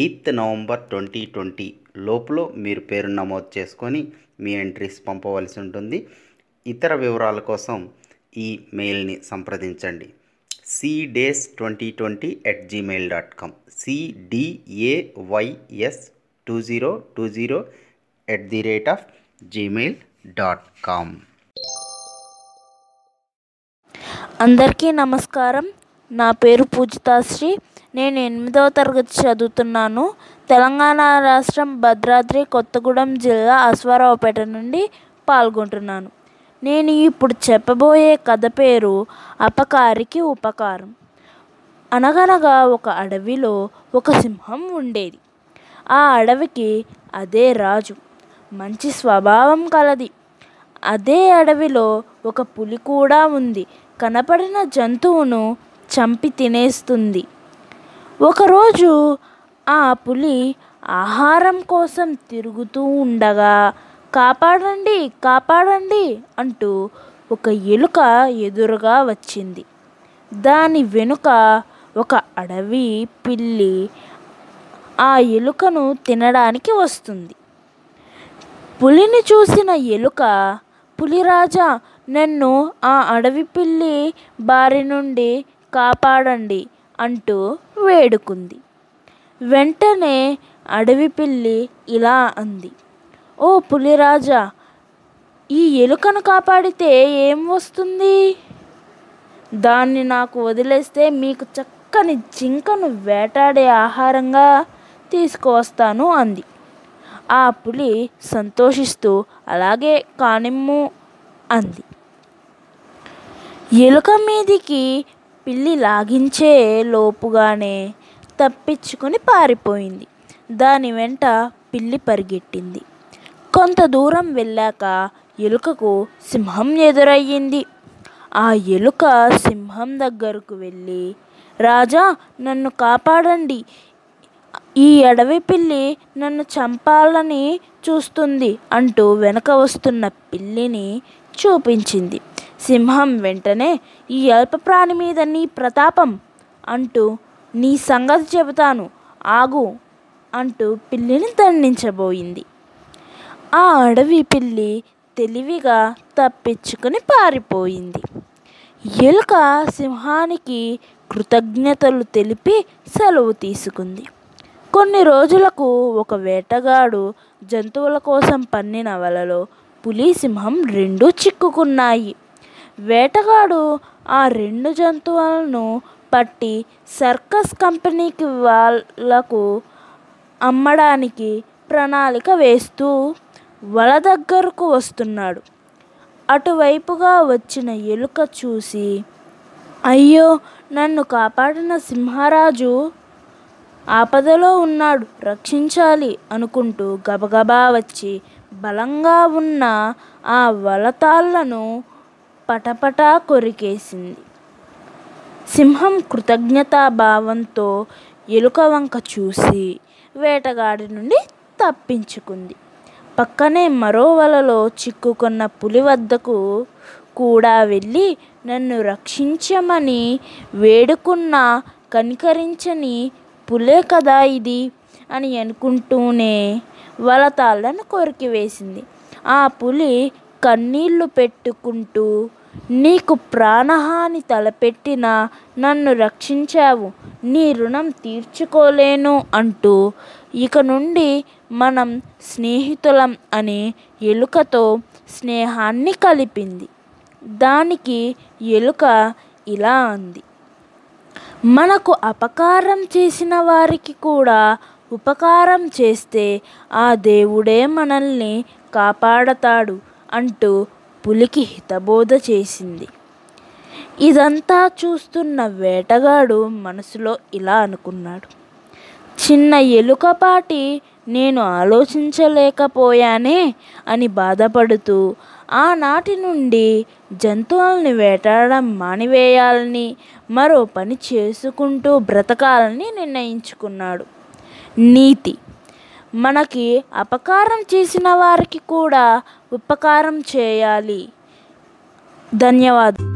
Eighth November twenty twenty లోపల మీరు పేరు నమోదు చేసుకొని మీ ఎంట్రీస్ పంపవలసి ఉంటుంది. ఇతర వివరాల కోసం ఈ మెయిల్ని సంప్రదించండి. Cdays twenty twenty at Gmail dot com CDAYS two zero two zero at the rate of Gmail dot com అందరికీ నమస్కారం. నా పేరు పూజితాశ్రీ. నేను ఎనిమిదవ తరగతి చదువుతున్నాను. తెలంగాణ రాష్ట్రం భద్రాద్రి కొత్తగూడెం జిల్లా అశ్వారావుపేట నుండి పాల్గొంటున్నాను. నేను ఇప్పుడు చెప్పబోయే కథ పేరు అపకారికి ఉపకారం. అనగనగా ఒక అడవిలో ఒక సింహం ఉండేది. ఆ అడవికి అదే రాజు. మంచి స్వభావం కలది. అదే అడవిలో ఒక పులి కూడా ఉంది. కనపడిన జంతువును చంపి తినేస్తుంది. ఒకరోజు ఆ పులి ఆహారం కోసం తిరుగుతూ ఉండగా కాపాడండి కాపాడండి అంటూ ఒక ఎలుక ఎదురుగా వచ్చింది. దాని వెనుక ఒక అడవి పిల్లి ఆ ఎలుకను తినడానికి వస్తుంది. పులిని చూసిన ఎలుక పులిరాజా నన్ను ఆ అడవి పిల్లి బారి నుండి కాపాడండి అంటూ వేడుకుంది. వెంటనే అడవి పిల్లి ఇలా అంది ఓ పులిరాజా ఈ ఎలుకను కాపాడితే ఏం వస్తుంది? దాన్ని నాకు వదిలేస్తే మీకు చక్కని జింకను వేటాడే ఆహారంగా తీసుకువస్తాను అంది. ఆ పులి సంతోషిస్తూ అలాగే కానిమ్ము అంది. ఎలుక మీదికి పిల్లి లాగించే లోపుగానే తప్పించుకుని పారిపోయింది. దాని వెంట పిల్లి పరిగెట్టింది. కొంత దూరం వెళ్ళాక ఎలుకకు సింహం ఎదురయ్యింది. ఆ ఎలుక సింహం దగ్గరకు వెళ్ళి రాజా నన్ను కాపాడండి. ఈ అడవి పిల్లి నన్ను చంపాలని చూస్తుంది అంటూ వెనక వస్తున్న పిల్లిని చూపించింది. సింహం వెంటనే ఈ అల్పప్రాణి మీద నీ ప్రతాపం అంటూ నీ సంగతి చెబుతాను ఆగు అంటూ పిల్లిని దండించబోయింది. ఆ అడవి పిల్లి తెలివిగా తప్పించుకుని పారిపోయింది. ఎలుక సింహానికి కృతజ్ఞతలు తెలిపి సెలవు తీసుకుంది. కొన్ని రోజులకు ఒక వేటగాడు జంతువుల కోసం పన్నిన వలలో పులి సింహం రెండూ చిక్కుకున్నాయి. వేటగాడు ఆ రెండు జంతువులను పట్టి సర్కస్ కంపెనీకి వాళ్ళకు అమ్మడానికి ప్రణాళిక వేస్తూ వల దగ్గరకు వస్తున్నాడు. అటువైపుగా వచ్చిన ఎలుక చూసి అయ్యో నన్ను కాపాడిన సింహరాజు ఆపదలో ఉన్నాడు రక్షించాలి అనుకుంటూ గబగబా వచ్చి బలంగా ఉన్న ఆ వలతాళ్ళను పటపటా కొరికేసింది. సింహం కృతజ్ఞతాభావంతో ఎలుక వంక చూసి వేటగాడి నుండి తప్పించుకుంది. పక్కనే మరో వలలో చిక్కుకున్న పులి వద్దకు కూడా వెళ్ళి నన్ను రక్షించమని వేడుకున్న కనికరించని పులే కదా ఇది అని అనుకుంటూనే వలతాళ్ళను కొరికివేసింది ఆ పులి కన్నీళ్ళు పెట్టుకుంటూ నీకు ప్రాణహాని తలపెట్టిన నన్ను రక్షించావు నీ రుణం తీర్చుకోలేను అంటూ ఇక నుండి మనం స్నేహితులం అని ఎలుకతో స్నేహాన్ని కలిపింది. దానికి ఎలుక ఇలా అంది. మనకు అపకారం చేసిన వారికి కూడా ఉపకారం చేస్తే ఆ దేవుడే మనల్ని కాపాడతాడు అంటూ పులికి హితబోధ చేసింది. ఇదంతా చూస్తున్న వేటగాడు మనసులో ఇలా అనుకున్నాడు. చిన్న ఎలుకపాటి నేను ఆలోచించలేకపోయానే అని బాధపడుతూ ఆనాటి నుండి జంతువుల్ని వేటాడడం మానివేయాలని మరో పని చేసుకుంటూ బ్రతకాలని నిర్ణయించుకున్నాడు. నీతి. మనకి అపకారం చేసిన వారికి కూడా ఉపకారం చేయాలి. ధన్యవాదాలు